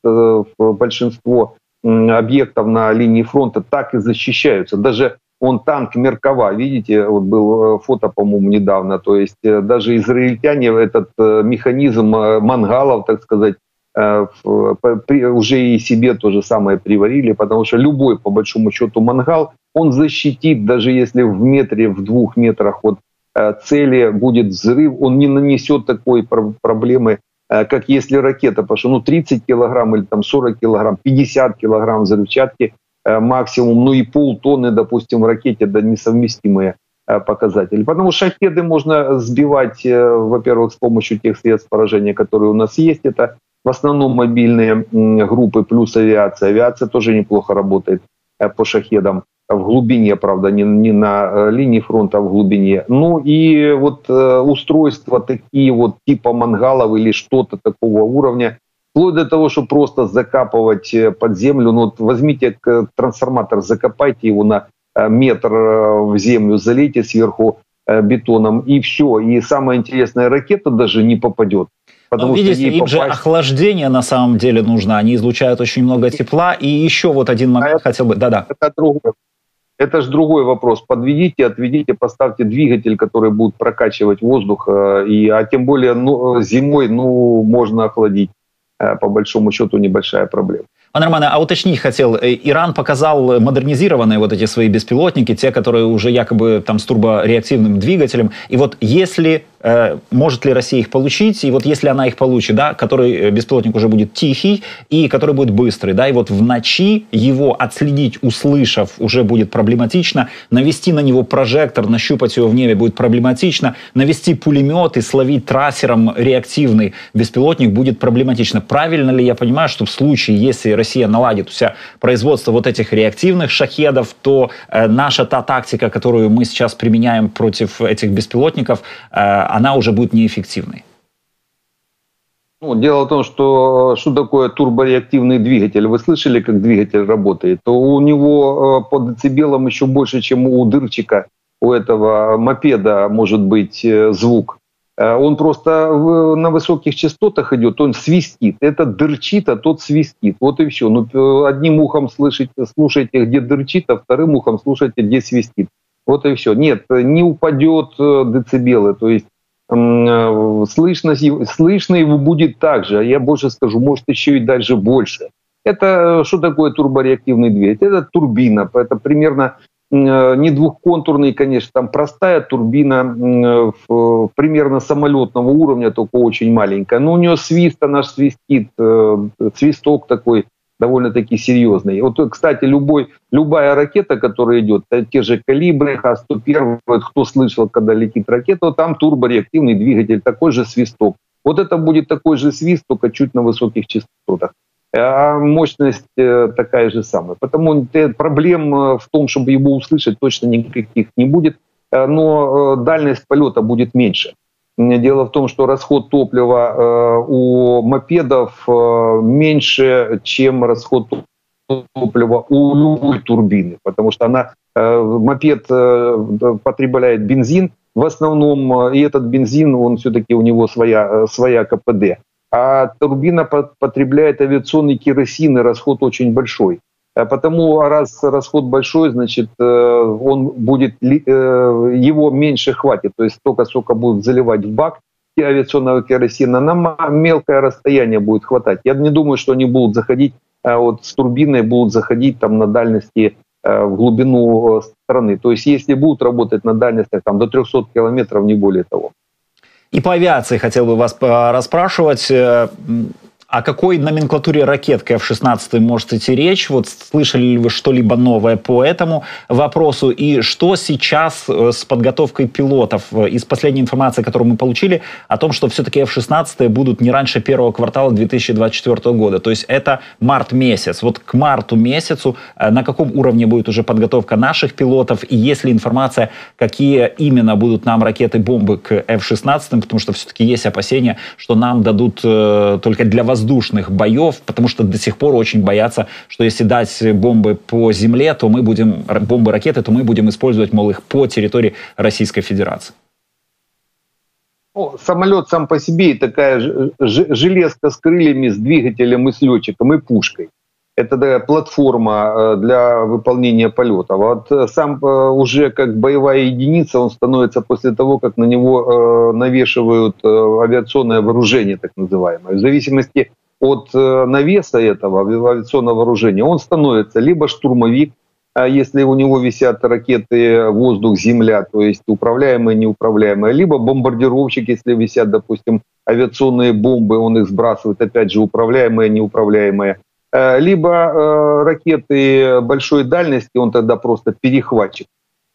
большинство объектов на линии фронта так и защищаются. Даже он танк Меркава, видите, вот был фото, по-моему, недавно. То есть даже израильтяне этот механизм мангалов, так сказать, Э, уже и себе то же самое приварили, потому что любой, по большому счету, мангал, он защитит, даже если в метре, в двух метрах от э, цели будет взрыв, он не нанесет такой проблемы, э, как если ракета, потому что ну, 30 килограмм или там 40 килограмм, 50 килограмм взрывчатки максимум, ну и полтонны, допустим, в ракете, да несовместимые показатели. Потому что шахеды можно сбивать, во-первых, с помощью тех средств поражения, которые у нас есть. Это в основном мобильные группы плюс авиация. Авиация тоже неплохо работает э, по шахедам в глубине, правда, не, не на э, линии фронта, а в глубине. Ну и вот э, устройства такие вот типа мангалов или что-то такого уровня, вплоть до того, что просто закапывать под землю. Ну вот возьмите трансформатор, закопайте его на метр в землю, залейте сверху бетоном и все. И самое интересное, ракета даже не попадет. Потому ну, видите, им попасть... же охлаждение на самом деле нужно. Они излучают очень много тепла. И еще вот один момент а хотел бы... Да-да. Это другое. Это же другой вопрос. Подведите, отведите, поставьте двигатель, который будет прокачивать воздух. Э, и, а тем более ну, зимой ну, можно охладить. Э, по большому счету небольшая проблема. Пане Романе, а уточнить хотел. Э, Иран показал модернизированные вот эти свои беспилотники, те, которые уже якобы там с турбореактивным двигателем. И вот если может ли Россия их получить, и вот если она их получит, да, который э, беспилотник уже будет тихий и который будет быстрый, да, и вот в ночи его отследить, услышав, уже будет проблематично, навести на него прожектор, нащупать его в небе будет проблематично, навести пулемет и словить трассером реактивный беспилотник будет проблематично. Правильно ли я понимаю, что в случае, если Россия наладит у себя производство вот этих реактивных шахедов, то э, наша та тактика, которую мы сейчас применяем против этих беспилотников, э, она уже будет неэффективной? Ну, дело в том, что что такое турбореактивный двигатель? Вы слышали, как двигатель работает? То у него э, по децибелам еще больше, чем у дырчика, у этого мопеда может быть э, звук. Э, он просто на высоких частотах идет, он свистит. Это дырчит, а тот свистит. Вот и все. Ну, одним ухом слышите, слушайте, где дырчит, а вторым ухом слушайте, где свистит. Вот и все. Нет, не упадет децибелы. То есть Э, слышность, слышно его будет также, а я больше скажу, может еще и дальше больше. Это э, что такое турбореактивный двигатель? Это турбина, это примерно э, не двухконтурный, конечно, там простая турбина примерно самолетного уровня, только очень маленькая. Но у нее свист, она свистит, свисток такой довольно-таки серьезный. Вот, кстати, любой, любая ракета, которая идет, те же калибры, Х-101, кто слышал, когда летит ракета, там турбореактивный двигатель, такой же свисток. Вот это будет такой же свист, только чуть на высоких частотах. а мощность такая же самая. Потому проблем в том, чтобы его услышать, точно никаких не будет, но дальность полета будет меньше. Дело в том, что расход топлива у мопедов меньше, чем расход топлива у любой турбины, потому что она, мопед потребляет бензин, в основном, и этот бензин, он все-таки у него своя, своя КПД. А турбина потребляет авиационный керосин, и расход очень большой. А потому раз расход большой, значит, э, он будет, э, его меньше хватит, то есть столько, сколько будут заливать в бак авиационного керосина, на мелкое расстояние будет хватать. Я не думаю, что они будут заходить а вот с турбиной, будут заходить там на дальности Э, в глубину э, страны. То есть если будут работать на дальностях там, до 300 километров, не более того. И по авиации хотел бы вас расспрашивать. Э, о какой номенклатуре ракет КФ-16 может идти речь? Вот слышали ли вы что-либо новое по этому вопросу? И что сейчас э, с подготовкой пилотов? Из последней информации, которую мы получили, о том, что все-таки F-16 будут не раньше первого квартала 2024 года. То есть это март месяц. Вот к марту месяцу э, на каком уровне будет уже подготовка наших пилотов? И есть ли информация, какие именно будут нам ракеты-бомбы к F-16? Потому что все-таки есть опасения, что нам дадут э, только для вас воздушных боев, потому что до сих пор очень боятся, что если дать бомбы по земле, то мы будем, бомбы, ракеты, то мы будем использовать, мол, их по территории Российской Федерации. Ну, самолет сам по себе такая железка с крыльями, с двигателем и с летчиком и пушкой. Это да, платформа э, для выполнения полета. Вот э, сам э, уже как боевая единица он становится после того, как на него навешивают авиационное вооружение, так называемое. В зависимости от навеса этого авиационного вооружения он становится либо штурмовик, а если у него висят ракеты воздух-земля, то есть управляемые, неуправляемые, либо бомбардировщик, если висят, допустим, авиационные бомбы, он их сбрасывает, опять же, управляемые, неуправляемые. Э, либо э, ракеты большой дальности, он тогда просто перехватчик.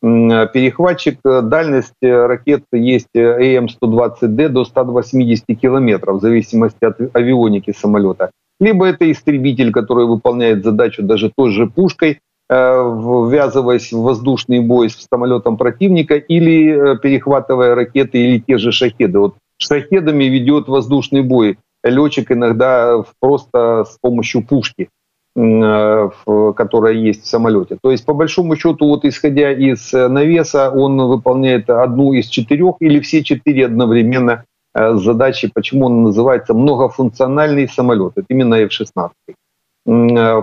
Перехватчик, э, дальность ракет есть АМ-120Д до 180 километров, в зависимости от авионики самолета. Либо это истребитель, который выполняет задачу даже той же пушкой, ввязываясь в воздушный бой с самолетом противника или перехватывая ракеты или те же шахеды. Вот шахедами ведет воздушный бой летчик иногда просто с помощью пушки, э, которая есть в самолете. То есть, по большому счету, вот исходя из э, навеса, он выполняет одну из четырех или все четыре одновременно э, задачи, почему он называется многофункциональный самолет. Это именно F-16.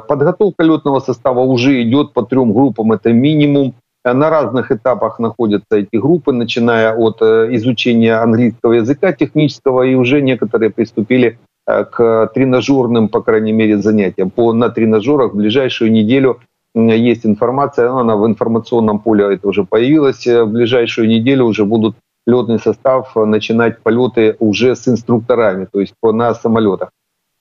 Подготовка летного состава уже идет по трем группам. Это минимум на разных этапах находятся эти группы, начиная от э, изучения английского языка технического, и уже некоторые приступили э, к тренажерным, по крайней мере, занятиям. По, на тренажерах в ближайшую неделю есть информация, она в информационном поле это уже появилась, в ближайшую неделю уже будут летный состав начинать полеты уже с инструкторами, то есть на самолетах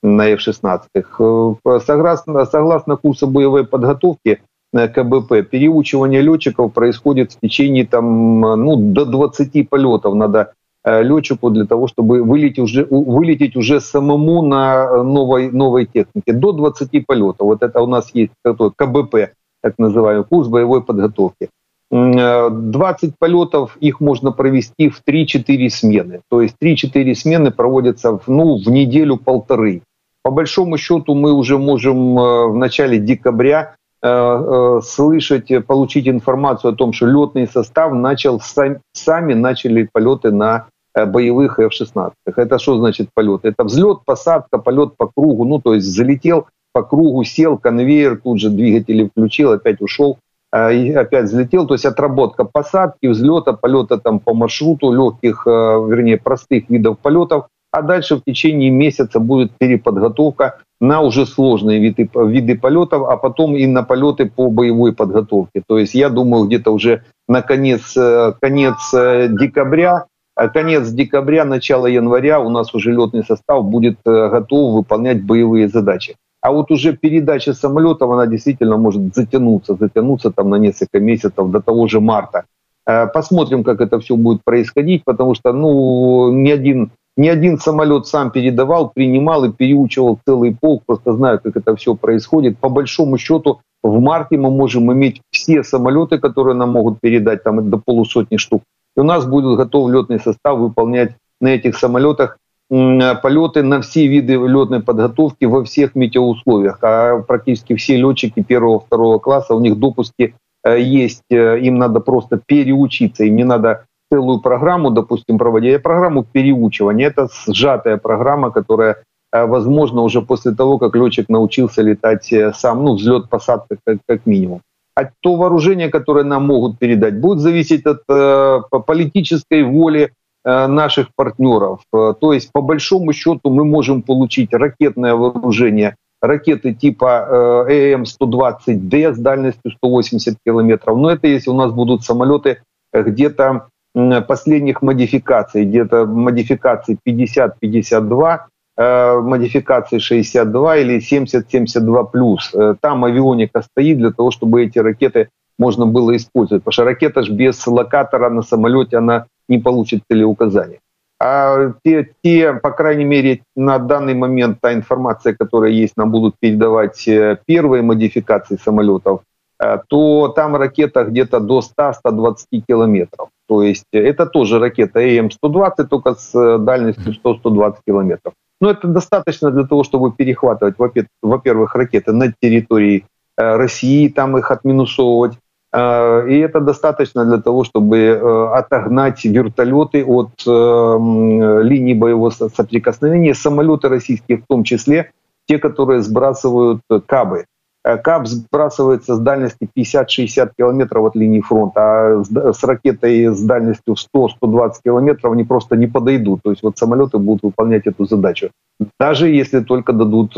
на F-16. Э, согласно, согласно курсу боевой подготовки, КБП. Переучивание летчиков происходит в течение там, ну, до 20 полетов. Надо э, летчику для того, чтобы вылететь уже, вылететь уже самому на новой, новой технике. До 20 полетов. Вот это у нас есть такой КБП, так называемый, курс боевой подготовки. 20 э, полетов, их можно провести в 3-4 смены. То есть 3-4 смены проводятся в, ну, в неделю-полторы. По большому счету мы уже можем э, в начале декабря Э, э, слышать, получить информацию о том, что летный состав начал сам, сами начали полеты на э, боевых F-16. Это что значит полет? Это взлет, посадка, полет по кругу, ну то есть залетел по кругу, сел, конвейер, тут же двигатели включил, опять ушел, и опять взлетел. То есть отработка посадки, взлета, полета там по маршруту легких, вернее простых видов полетов. А дальше в течение месяца будет переподготовка на уже сложные виды, виды полетов, а потом и на полеты по боевой подготовке. То есть я думаю, где-то уже на конец, э, конец э, декабря, а конец декабря, начало января у нас уже летный состав будет э, готов выполнять боевые задачи. А вот уже передача самолетов, она действительно может затянуться, затянуться там на несколько месяцев до того же марта. Посмотрим, как это все будет происходить, потому что ну, ни один Ни один самолет сам передавал, принимал и переучивал целый полк. Просто знаю, как это все происходит. По большому счету, в марте мы можем иметь все самолеты, которые нам могут передать, там до полусотни штук. И у нас будет готов летный состав выполнять на этих самолетах полеты на все виды летной подготовки во всех метеоусловиях. А практически все летчики первого-второго класса, у них допуски э, есть, э, им надо просто переучиться, им не надо целую программу, допустим, проводить, а программу переучивания. Это сжатая программа, которая э, возможно уже после того, как летчик научился летать сам, ну, взлет, посадка как, как минимум. А то вооружение, которое нам могут передать, будет зависеть от э, политической воли Э, наших партнеров. Э, то есть, по большому счету, мы можем получить ракетное вооружение, ракеты типа э, ЭМ-120Д с дальностью 180 километров. Но это если у нас будут самолеты где-то последних модификаций, где-то модификации 50-52, модификации 62 или 70-72 плюс. Там авионика стоит для того, чтобы эти ракеты можно было использовать. Потому что ракета же без локатора на самолете, она не получит целеуказания. А те, те, по крайней мере, на данный момент та информация, которая есть, нам будут передавать э, первые модификации самолетов, э, то там ракета где-то до 100-120 километров. То есть это тоже ракета АМ-120, только с э, дальностью 100-120 километров. Но это достаточно для того, чтобы перехватывать, во-первых, ракеты на территории России, там их отминусовывать, Э, и это достаточно для того, чтобы э, отогнать вертолеты от э, линии боевого соприкосновения, самолеты российские в том числе, те, которые сбрасывают кабы. Каб сбрасывается с дальности 50-60 километров от линии фронта, а с ракетой с дальностью 100-120 километров они просто не подойдут. То есть вот самолеты будут выполнять эту задачу. Даже если только дадут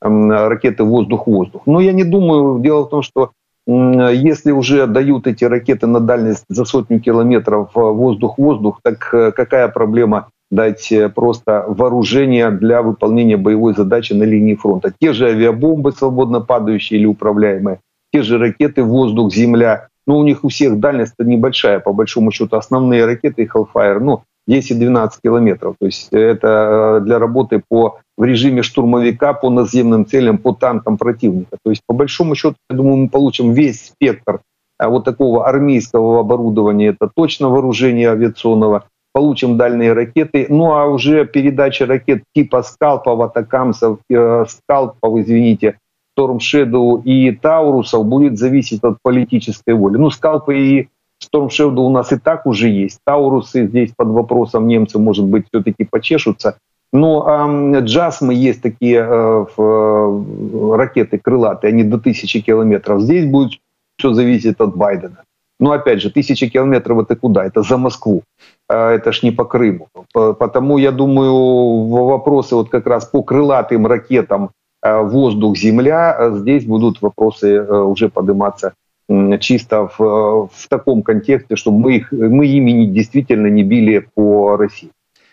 ракеты воздух-воздух. Но я не думаю, дело в том, что если уже дают эти ракеты на дальность за сотню километров воздух-воздух, так э, какая проблема дать э, просто вооружение для выполнения боевой задачи на линии фронта? Те же авиабомбы свободно падающие или управляемые, те же ракеты воздух-земля. Ну, у них у всех дальность небольшая, по большому счету. Основные ракеты Hellfire, ну, 10-12 километров. То есть это э, для работы по, в режиме штурмовика по наземным целям, по танкам противника. То есть по большому счету, я думаю, мы получим весь спектр э, вот такого армейского оборудования. Это точно вооружение авиационного. Получим дальние ракеты. Ну а уже передача ракет типа скалпов, атакамсов, э, скалпов, извините, Storm и Таурусов будет зависеть от политической воли. Ну, скалпы и Storm у нас и так уже есть. Таурусы здесь под вопросом немцы, может быть, все-таки почешутся. Но э, джасмы есть такие э, э, ракеты крылатые, они до тысячи километров. Здесь будет все зависит от Байдена. Но опять же, тысячи километров это куда? Это за Москву. Э, это ж не по Крыму. Потому я думаю, вопросы вот как раз по крылатым ракетам э, воздух-земля, здесь будут вопросы уже подниматься чисто в, в таком контексте, чтобы мы, их, мы ими действительно не били по России.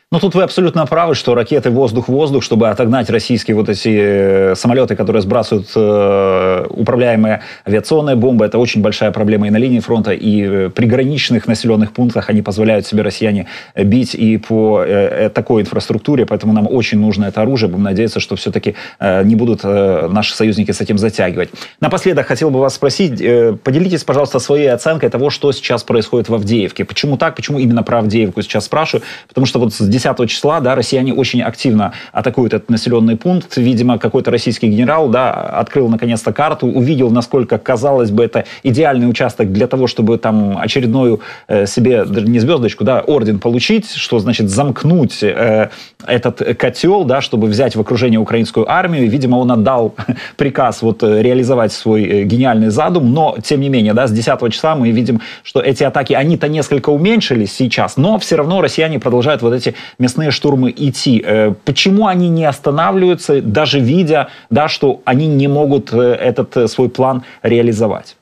Ну, тут вы абсолютно правы, что ракеты воздух-воздух, чтобы отогнать российские вот эти э, самолеты, которые сбрасывают э, управляемые авиационные бомбы, это очень большая проблема и на линии фронта, и э, при граничных населенных пунктах они позволяют себе россияне бить и по э, такой инфраструктуре, поэтому нам очень нужно это оружие. Будем надеяться, что все-таки не будут наши союзники с этим затягивать. Напоследок хотел бы вас спросить, поделитесь, пожалуйста, своей оценкой того, что сейчас происходит в Авдеевке. Почему так? Почему именно про Авдеевку сейчас спрашиваю? Потому что вот с 10 числа, да, россияне очень активно атакуют этот населенный пункт. Видимо, какой-то российский генерал, да, открыл наконец-то карту, увидел, насколько, казалось бы, это идеальный участок для того, чтобы там очередную э, себе, не звездочку, да, орден получить, что значит замкнуть э, этот котел, да, чтобы взять в окружение украинскую армию. Видимо, он отдал приказ вот э, реализовать свой э, гениальный задум, но, тем не менее, да, с 10 числа мы видим, что эти атаки, они-то несколько уменьшились сейчас, но все равно россияне продолжают вот эти местные штурмы идти. Э, почему они не останавливаются, даже видя, да, что они не могут этот свой план реализовать?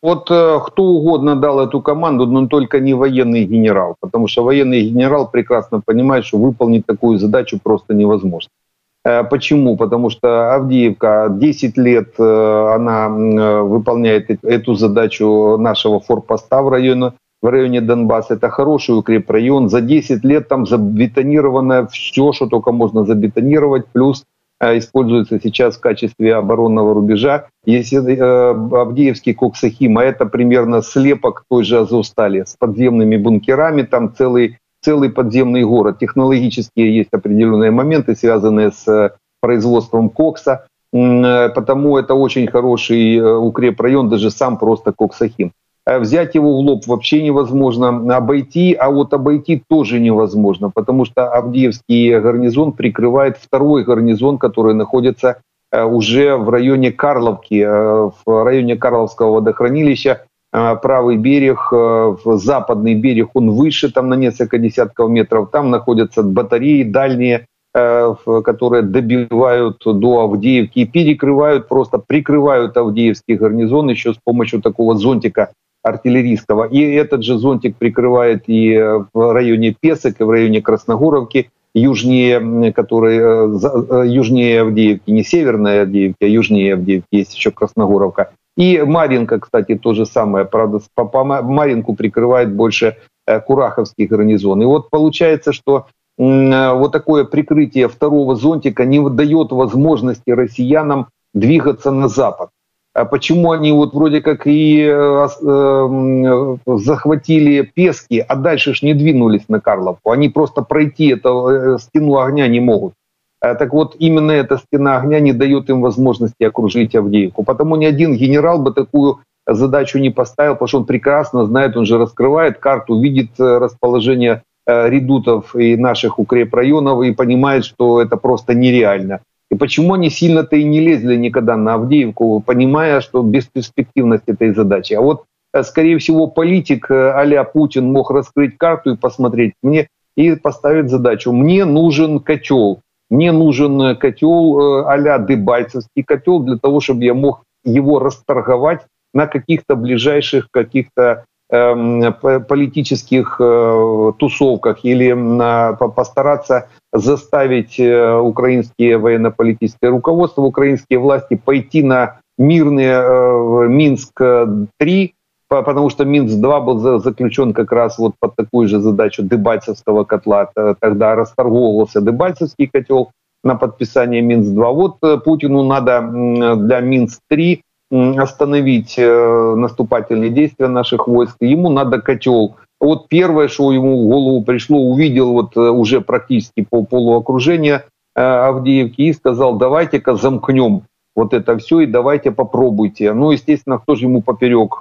Вот э, кто угодно дал эту команду, но только не военный генерал, потому что военный генерал прекрасно понимает, что выполнить такую задачу просто невозможно. Э, почему? Потому что Авдеевка 10 лет э, она э, выполняет эту задачу нашего форпоста в районе, в районе Донбасса. Это хороший укрепрайон. За 10 лет там забетонировано все, что только можно забетонировать. Плюс э, используется сейчас в качестве оборонного рубежа. Если э, Авдеевский Коксахим, а это примерно слепок той же Азовстали с подземными бункерами, там целый, целый подземный город. Технологические есть определенные моменты, связанные с э, производством кокса, э, потому это очень хороший укрепрайон, даже сам просто Коксахим. Э, взять его в лоб вообще невозможно, обойти, а вот обойти тоже невозможно, потому что Авдеевский гарнизон прикрывает второй гарнизон, который находится э, уже в районе Карловки, э, в районе Карловского водохранилища. Правый берег, западный берег, он выше там на несколько десятков метров. Там находятся батареи дальние, которые добивают до Авдеевки и перекрывают, просто прикрывают Авдеевский гарнизон еще с помощью такого зонтика артиллерийского. И этот же зонтик прикрывает и в районе Песок, и в районе Красногоровки, южнее, который, э, э, южнее Авдеевки, не северная Авдеевки, а южнее Авдеевки, есть еще Красногоровка. И Маринка, кстати, то же самое. Правда, по Маринку прикрывает больше э, Кураховский гарнизон. И вот получается, что вот такое прикрытие второго зонтика не дает возможности россиянам двигаться на запад. А почему они вот вроде как и э, э, захватили Пески, а дальше ж не двинулись на Карловку. Они просто пройти эту э, стену огня не могут. А так вот, именно эта стена огня не дает им возможности окружить Авдеевку. Потому ни один генерал бы такую задачу не поставил, потому что он прекрасно знает, он же раскрывает карту, видит расположение редутов и наших укрепрайонов и понимает, что это просто нереально. И почему они сильно-то и не лезли никогда на Авдеевку, понимая, что бесперспективность этой задачи. А вот, э, скорее всего, политик а Путин мог раскрыть карту и посмотреть мне и поставить задачу. Мне нужен котел. Мне нужен котел а-ля Дебальцевский котел для того, чтобы я мог его расторговать на каких-то ближайших каких-то политических э, тусовках или постараться заставить э, украинские военно-политическое руководство, украинские власти пойти на мирные э, Минск-3, потому что Минск-2 был заключен как раз вот под такую же задачу Дебальцевского котла. Тогда расторговывался Дебальцевский котел на подписание Минск-2. Вот Путину надо для Минск-3 остановить э, наступательные действия наших войск, ему надо котел. Вот первое, что ему в голову пришло, увидел вот э, уже практически по полуокружения э, Авдеевки и сказал, давайте-ка замкнем вот это все и давайте попробуйте. Ну, естественно, кто же ему поперек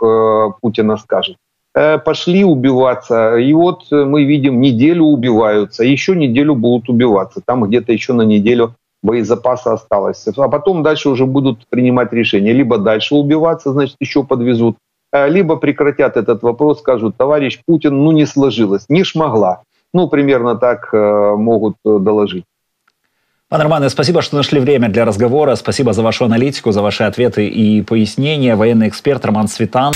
Путина скажет? Пошли убиваться, и вот мы видим, неделю убиваются, еще неделю будут убиваться, там где-то еще на неделю боезапаса осталось. А потом дальше уже будут принимать решения. Либо дальше убиваться, значит, еще подвезут, э, либо прекратят этот вопрос, скажут, товарищ Путин, ну не сложилось, не шмогла. Ну, примерно так э, могут э, доложить. Пане Романе, спасибо, что нашли время для разговора. Спасибо за вашу аналитику, за ваши ответы и пояснения. Военный эксперт Роман Світан.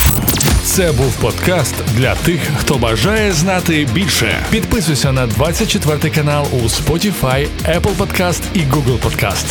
Це був подкаст для тих, хто бажає знати більше. Підписуйся на 24 канал у Spotify, Apple Podcast і Google Podcast.